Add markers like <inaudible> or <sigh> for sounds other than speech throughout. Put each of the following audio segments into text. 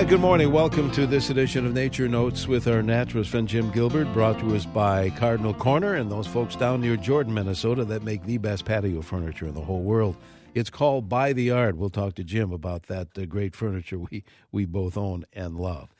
Uh, good morning. Welcome to this edition of Nature Notes with our naturalist friend Jim Gilbert, brought to us by Cardinal Corner and those folks down near Jordan, Minnesota, that make the best patio furniture in the whole world. It's called By the Yard. We'll talk to Jim about that uh, great furniture we, we both own and love.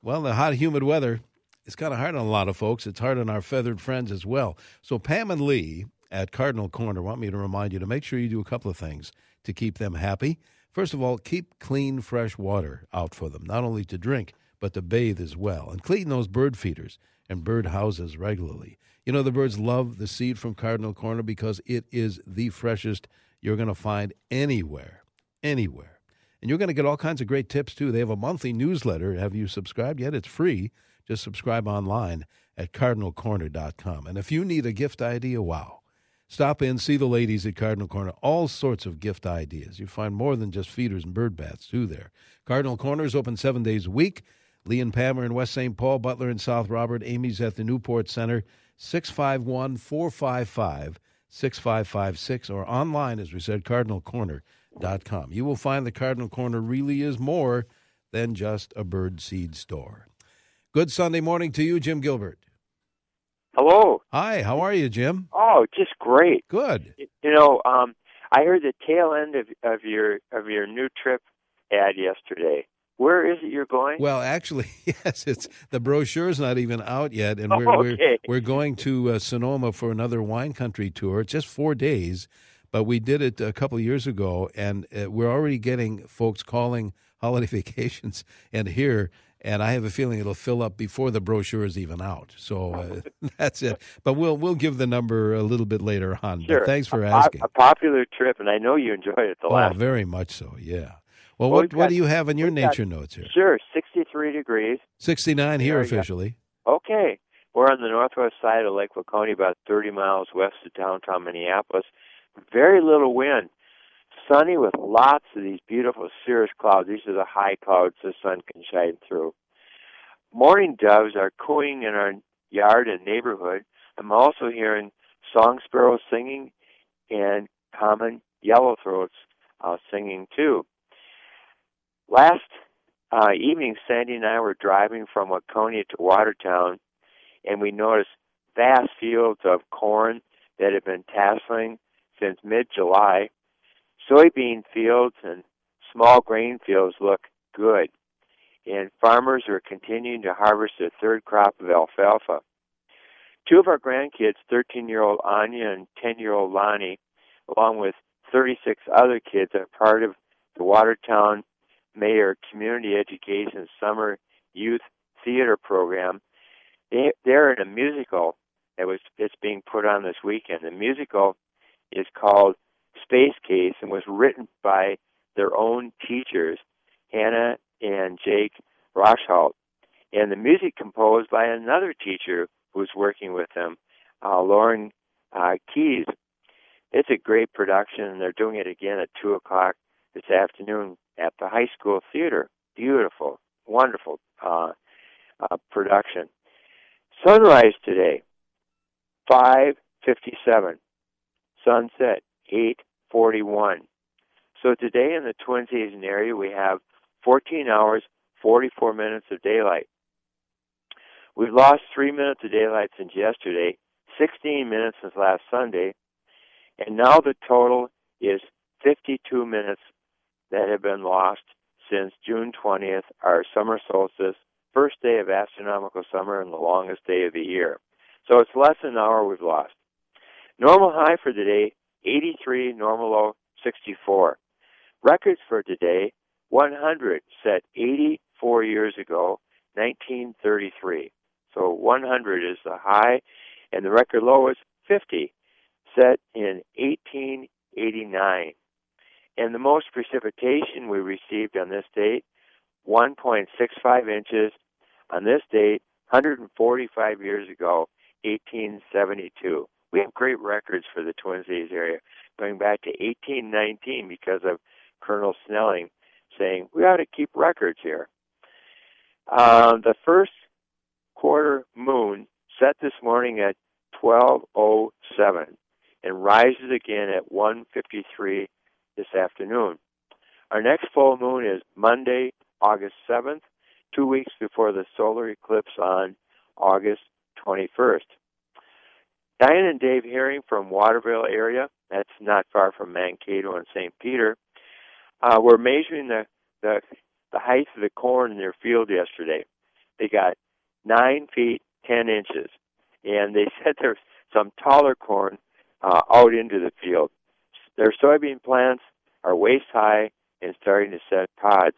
Well, the hot, humid weather is kind of hard on a lot of folks. It's hard on our feathered friends as well. So, Pam and Lee at Cardinal Corner want me to remind you to make sure you do a couple of things to keep them happy. First of all, keep clean, fresh water out for them, not only to drink, but to bathe as well. And clean those bird feeders and bird houses regularly. You know, the birds love the seed from Cardinal Corner because it is the freshest you're going to find anywhere. Anywhere. And you're going to get all kinds of great tips too. They have a monthly newsletter. Have you subscribed yet? It's free. Just subscribe online at cardinalcorner.com. And if you need a gift idea, wow. Stop in, see the ladies at Cardinal Corner. All sorts of gift ideas. You find more than just feeders and bird baths, too, there. Cardinal Corner is open seven days a week. Lee and Pam are in West St. Paul, Butler in South Robert. Amy's at the Newport Center, 651 455 6556, or online, as we said, cardinalcorner.com. You will find the Cardinal Corner really is more than just a bird seed store. Good Sunday morning to you, Jim Gilbert. Hello. Hi, how are you, Jim? Oh, just great. Good. You know, um, I heard the tail end of, of your of your new trip ad yesterday. Where is it you're going? Well, actually, <laughs> yes, it's the brochure's not even out yet, and we're Oh, we're, we're going to uh, Sonoma for another wine country tour. It's just four days, but we did it a couple of years ago, and uh, we're already getting folks calling holiday <laughs> vacations and here. And I have a feeling it'll fill up before the brochure is even out. So uh, <laughs> that's it. But we'll we'll give the number a little bit later on. But Sure. thanks for asking. A, popular trip, and I know you enjoyed it the oh, last. very much so. Yeah. Well, Well, what we've what got- do you have in your we've got- nature notes here? Sure, 63 degrees. Sixty nine here There you go. officially. Okay. We're on the northwest side of Lake Waconia, about 30 miles west of downtown Minneapolis. Very little wind. Sunny with lots of these beautiful cirrus clouds. These are the high clouds the sun can shine through. Mourning doves are cooing in our yard and neighborhood. I'm also hearing song sparrows singing and common yellowthroats uh, singing too. Last uh, evening, Sandy and I were driving from Waconia to Watertown, and we noticed vast fields of corn that had been tasseling since mid-July. Soybean fields and small grain fields look good, and farmers are continuing to harvest their third crop of alfalfa. Two of our grandkids, 13-year-old Anya and 10-year-old Lonnie, along with 36 other kids, are part of the Watertown Mayer Community Education Summer Youth Theater Program. They, they're in a musical that was it's being put on this weekend. The musical is called Space Case and was written by their own teachers, Hannah and Jake Rochholt, and the music composed by another teacher who's working with them, uh, Lauren uh, Keys. It's a great production, and they're doing it again at two o'clock this afternoon at the high school theater. Beautiful, wonderful uh, uh, production. Sunrise today, five fifty-seven. Sunset, eight forty-one. So today in the Twin Cities area, we have 14 hours, 44 minutes of daylight. We've lost three minutes of daylight since yesterday, 16 minutes since last Sunday, and now the total is 52 minutes that have been lost since June 20th, our summer solstice, first day of astronomical summer and the longest day of the year. So it's less than an hour we've lost. Normal high for today, 83, normal low, 64. Records for today, 100 set 84 years ago, 1933. So 100 is the high, and the record low is 50, set in 1889. And the most precipitation we received on this date, 1.65 inches on this date, 145 years ago, 1872. We have great records for the Twin Cities area going back to 1819 because of Colonel Snelling saying we ought to keep records here. Uh, the first quarter moon set this morning at 1207 and rises again at 153 this afternoon. Our next full moon is Monday, August 7th, two weeks before the solar eclipse on August 21st. Diane and Dave Herring from Waterville area, that's not far from Mankato and St. Peter, uh, were measuring the, the the height of the corn in their field yesterday. They got nine feet ten inches, and they <laughs> said there's some taller corn uh, out into the field. Their soybean plants are waist high and starting to set pods.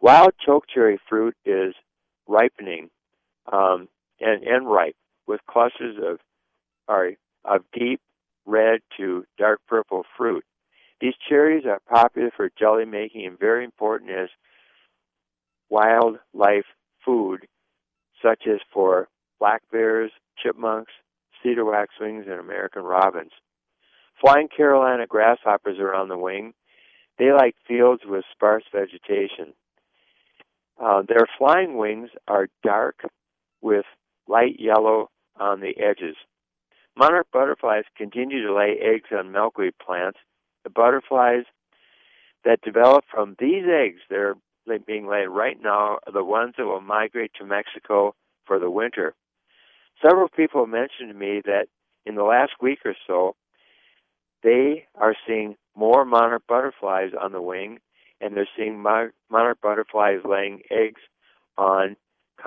Wild chokecherry fruit is ripening um, and, and ripe with clusters of, sorry, of deep red to dark purple fruit. These cherries are popular for jelly making and very important as wildlife food, such as for black bears, chipmunks, cedar waxwings, and American robins. Flying Carolina grasshoppers are on the wing. They like fields with sparse vegetation. Uh, their flying wings are dark with light yellow on the edges. Monarch butterflies continue to lay eggs on milkweed plants. The butterflies that develop from these eggs, they're being laid right now, are the ones that will migrate to Mexico for the winter. Several people mentioned to me that in the last week or so, they are seeing more monarch butterflies on the wing, and they're seeing monarch butterflies laying eggs on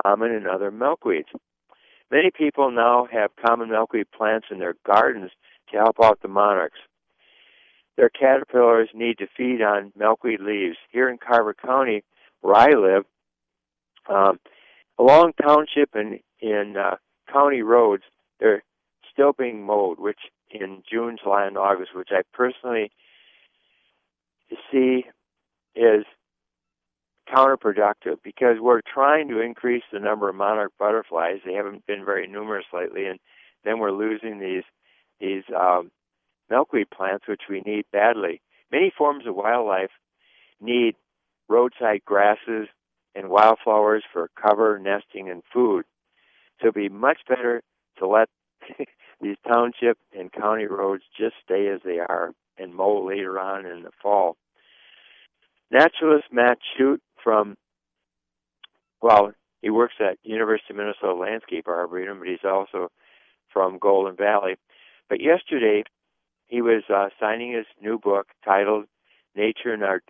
common and other milkweeds. Many people now have common milkweed plants in their gardens to help out the monarchs. Their caterpillars need to feed on milkweed leaves. Here in Carver County, where I live, um, along township and in uh, county roads, they're still being mowed, which in June, July, and August, which I personally see is counterproductive because we're trying to increase the number of monarch butterflies. They haven't been very numerous lately, and then we're losing these these um, milkweed plants, which we need badly. Many forms of wildlife need roadside grasses and wildflowers for cover, nesting, and food. So it'd be much better to let <laughs> these township and county roads just stay as they are and mow later on in the fall. Naturalist Matt Shute from, well, he works at University of Minnesota Landscape Arboretum, but he's also from Golden Valley. But yesterday, he was uh, signing his new book titled Nature in Our,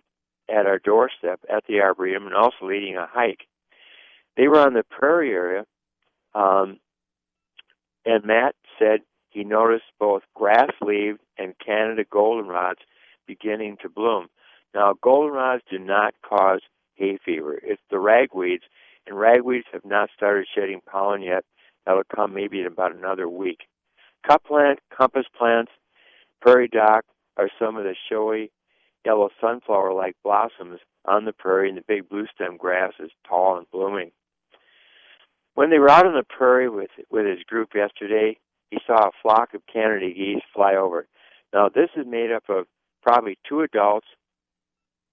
at Our Doorstep at the Arboretum and also leading a hike. They were on the prairie area, um, and Matt said he noticed both grass leaves and Canada goldenrods beginning to bloom. Now, goldenrods do not cause hay fever. It's the ragweeds, and ragweeds have not started shedding pollen yet. That'll come maybe in about another week. Cup plant, compass plants, prairie dock are some of the showy yellow sunflower like blossoms on the prairie, and the big blue stem grass is tall and blooming. When they were out on the prairie with with his group yesterday, he saw a flock of Canada geese fly over. Now this is made up of probably two adults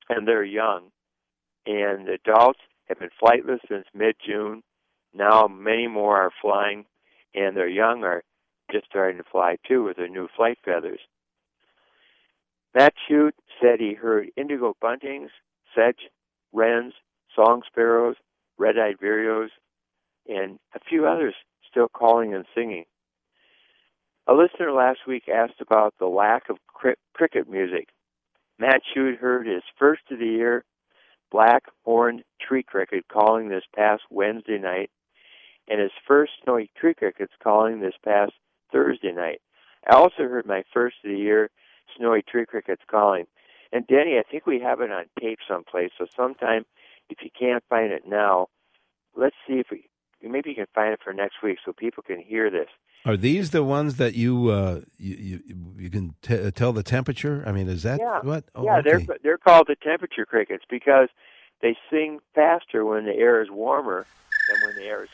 and they're young. And adults have been flightless since mid June. Now many more are flying and their young are just starting to fly too with their new flight feathers. Matt Shute said he heard indigo buntings, sedge, wrens, song sparrows, red-eyed vireos, and a few others still calling and singing. A listener last week asked about the lack of cri- cricket music. Matt Shute heard his first of the year black horned tree cricket calling this past Wednesday night, and his first snowy tree crickets calling this past Thursday night. I also heard my first of the year snowy tree crickets calling. And Denny, I think we have it on tape someplace. So sometime, if you can't find it now, let's see if we maybe you can find it for next week so people can hear this. Are these the ones that you uh, you, you you can t- tell the temperature? I mean, is that Yeah. what? Oh, yeah, okay. they're they're called the temperature crickets because they sing faster when the air is warmer than when the air is.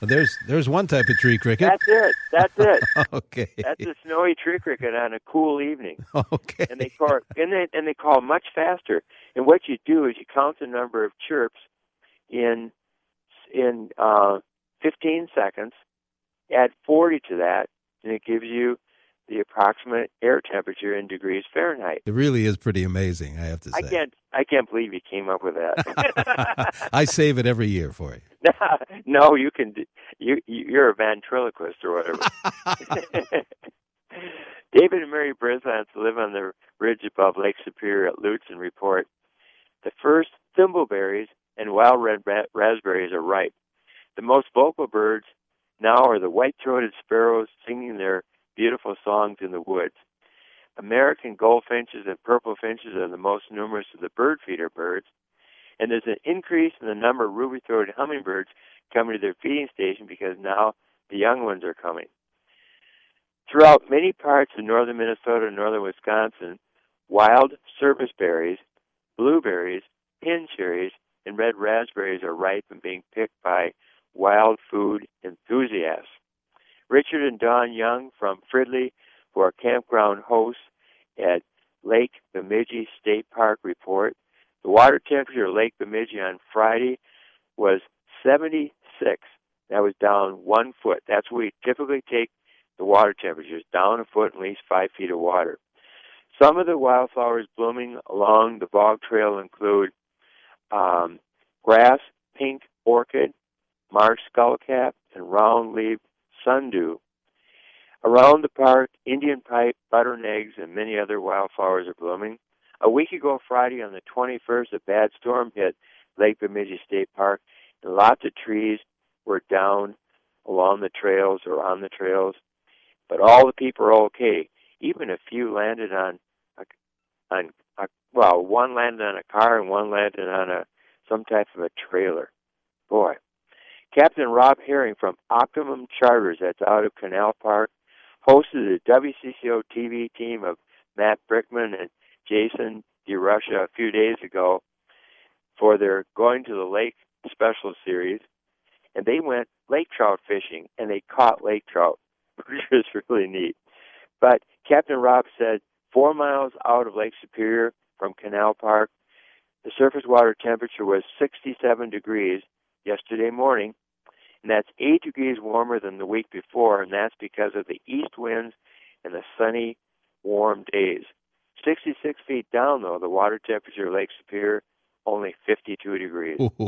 Well, there's there's one type of tree cricket. That's it. That's <laughs> it. okay. That's a snowy tree cricket on a cool evening. <laughs> okay. and they call and they and they call much faster. And what you do is you count the number of chirps in in uh, 15 seconds, add 40 to that, and it gives you the approximate air temperature in degrees Fahrenheit. It really is pretty amazing. I have to say. I can't I can't believe you came up with that. <laughs> I save it every year for you. <laughs> no, you can. You you're a ventriloquist or whatever. <laughs> David and Mary Brisance live on the ridge above Lake Superior at Lutz and report the first thimbleberries and wild red ra- raspberries are ripe. The most vocal birds now are the white-throated sparrows singing their beautiful songs in the woods. American goldfinches and purple finches are the most numerous of the bird feeder birds, and there's an increase in the number of ruby-throated hummingbirds coming to their feeding station because now the young ones are coming. Throughout many parts of northern Minnesota and northern Wisconsin, wild service berries, blueberries, pin cherries, and red raspberries are ripe and being picked by wild food enthusiasts. Richard and Don Young from Fridley, who are campground hosts at Lake Bemidji State Park, report the water temperature of Lake Bemidji on Friday was 76. That was down one foot. That's where we typically take the water temperatures down a foot, at least five feet of water. Some of the wildflowers blooming along the bog trail include um, grass, pink orchid, marsh skullcap, and round-leaved sundew. Around the park, Indian pipe, butter-and-eggs, and many other wildflowers are blooming. A week ago Friday on the 21st, a bad storm hit Lake Bemidji State Park, and lots of trees were down along the trails or on the trails. But all the people are okay. Even a few landed on, on a, well, one landed on a car and one landed on a some type of a trailer. Boy, Captain Rob Herring from Optimum Charters, that's out of Canal Park, hosted the WCCO TV team of Matt Brickman and Jason DeRusha a few days ago for their Going to the Lake special series, and they went lake trout fishing and they caught lake trout, <laughs> which was really neat. But Captain Rob said four miles out of Lake Superior from Canal Park, the surface water temperature was 67 degrees yesterday morning, and that's 8 degrees warmer than the week before, and that's because of the east winds and the sunny, warm days. 66 feet down, though, the water temperature of Lake Superior only 52 degrees. <laughs>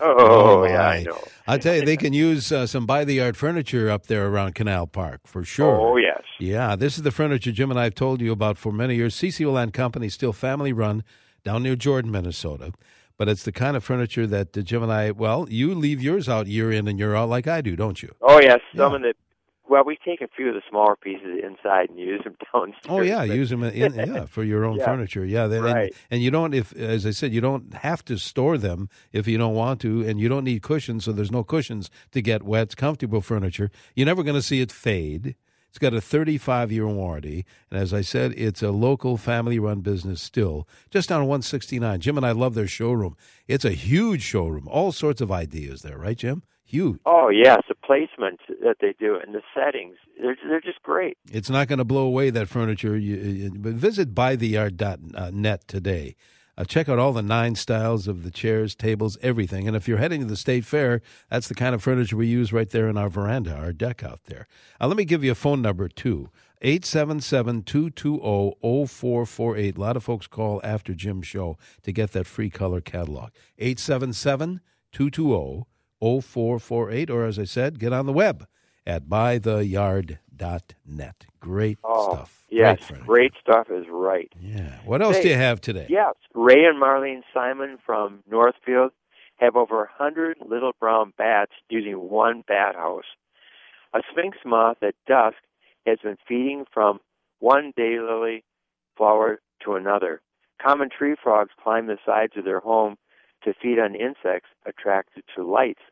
oh, yeah, I know. I tell you, they can use uh, some by the yard furniture up there around Canal Park for sure. Oh, yes. Yeah, this is the furniture Jim and I have told you about for many years. CCO Land Company, still family run down near Jordan, Minnesota. But it's the kind of furniture that uh, Jim and I, well, you leave yours out year in and year out like I do, don't you? Oh, yes. Some Yeah. of the, well, we take a few of the smaller pieces inside and use them <laughs> downstairs. Oh yeah, use them in, <laughs> yeah for your own Yeah. furniture. Yeah, they- and, Right. and you don't if as I said you don't have to store them if you don't want to, and you don't need cushions, so there's no cushions to get wet. It's comfortable furniture. You're never going to see it fade. It's got a 35 year warranty, and as I said, it's a local family run business still, just on 169. Jim and I love their showroom. It's a huge showroom, all sorts of ideas there, right, Jim? Huge. Oh, yes. The placement that they do and the settings, they're, they're just great. It's not going to blow away that furniture. You, you, but visit buytheyard.net today. Uh, check out all the nine styles of the chairs, tables, everything. And if you're heading to the state fair, that's the kind of furniture we use right there in our veranda, our deck out there. Uh, let me give you a phone number, too 877 220 0448. A lot of folks call after Jim's show to get that free color catalog. 877 220 0448. Or as I said, get on the web at buytheyard.net. Great Oh, stuff. yes. furniture. Great stuff is right. Yeah. What else Hey, do you have today? Yes. Ray and Marlene Simon from Northfield have over a hundred little brown bats using one bat house. A sphinx moth at dusk has been feeding from one daylily flower to another. Common tree frogs climb the sides of their home to feed on insects attracted to lights.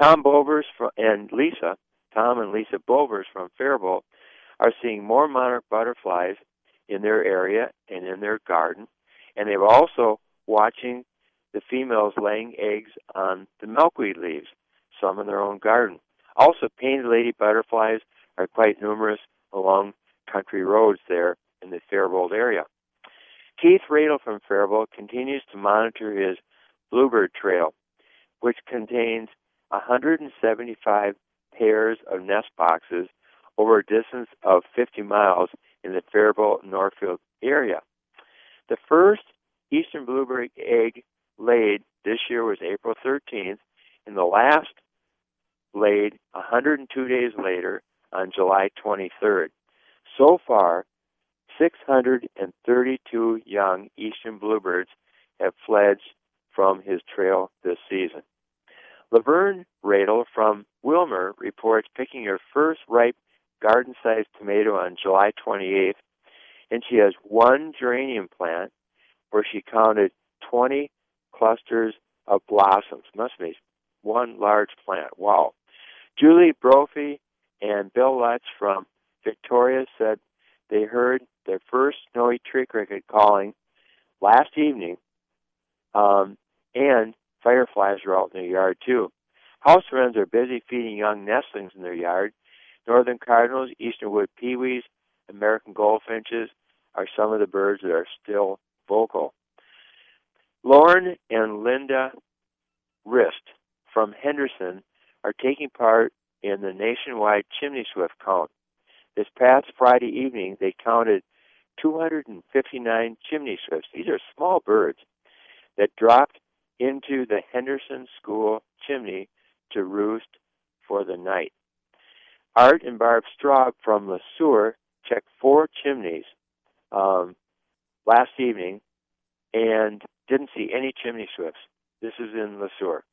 Tom Bovers and Lisa, Tom and Lisa Bovers from Faribault, are seeing more monarch butterflies in their area and in their garden, and they're also watching the females laying eggs on the milkweed leaves, some in their own garden. Also, painted lady butterflies are quite numerous along country roads there in the Faribault area. Keith Radel from Faribault continues to monitor his Bluebird Trail, which contains 175 pairs of nest boxes over a distance of 50 miles in the Faribault Northfield area. The first eastern bluebird egg laid this year was April 13th, and the last laid 102 days later on July 23rd. So far, 632 young eastern bluebirds have fledged from his trail this season. Laverne Radel from Willmar reports picking her first ripe garden sized tomato on July 28th, and she has one geranium plant where she counted 20 clusters of blossoms. Must be one large plant. Wow. Julie Brophy and Bill Lutz from Victoria said they heard their first snowy tree cricket calling last evening, um, and fireflies are out in their yard too. House wrens are busy feeding young nestlings in their yard. Northern cardinals, eastern wood pewees, American goldfinches are some of the birds that are still vocal. Lauren and Linda Rist from Henderson are taking part in the nationwide chimney swift count. This past Friday evening, they counted 259 chimney swifts. These are small birds that dropped into the Henderson School chimney to roost for the night. Art and Barb Straub from Le Sueur checked four chimneys um, last evening and didn't see any chimney swifts. This is in Le Sueur.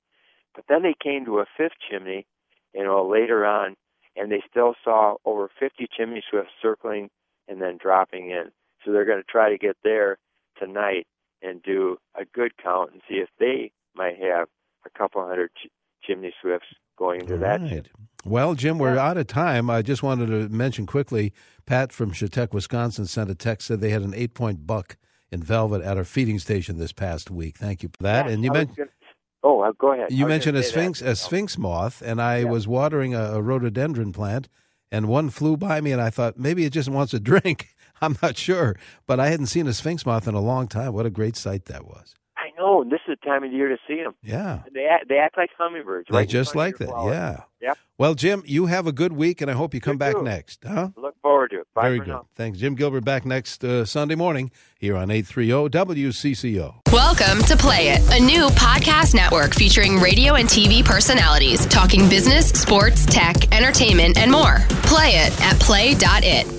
But then they came to a fifth chimney, you know, later on, and they still saw over 50 chimney swifts circling and then dropping in. So they're going to try to get there tonight and do a good count and see if they might have a couple hundred ch- chimney swifts going into that. Right. Well, Jim, we're yeah. out of time. I just wanted to mention quickly Pat from Chetek, Wisconsin sent a text said they had an eight point buck in velvet at our feeding station this past week. Thank you for that. Yeah, and you mentioned. Oh, uh, go ahead. You mentioned a sphinx, that. a sphinx moth, and I yeah. was watering a, a rhododendron plant, and one flew by me, and I thought maybe it just wants a <laughs> drink. <laughs> I'm not sure, but I hadn't seen a sphinx moth in a long time. What a great sight that was! I know. This is the time of the year to see them. Yeah, they act, they act like hummingbirds. They right just like that. Yeah. Yep. Well, Jim, you have a good week, and I hope you come you back too. next. Huh? Look forward to it. Bye Very good. Now. Thanks, Jim Gilbert. Back next uh, Sunday morning here on eight three zero WCCO. Welcome to Play It, a new podcast network featuring radio and TV personalities talking business, sports, tech, entertainment, and more. Play it at play.it.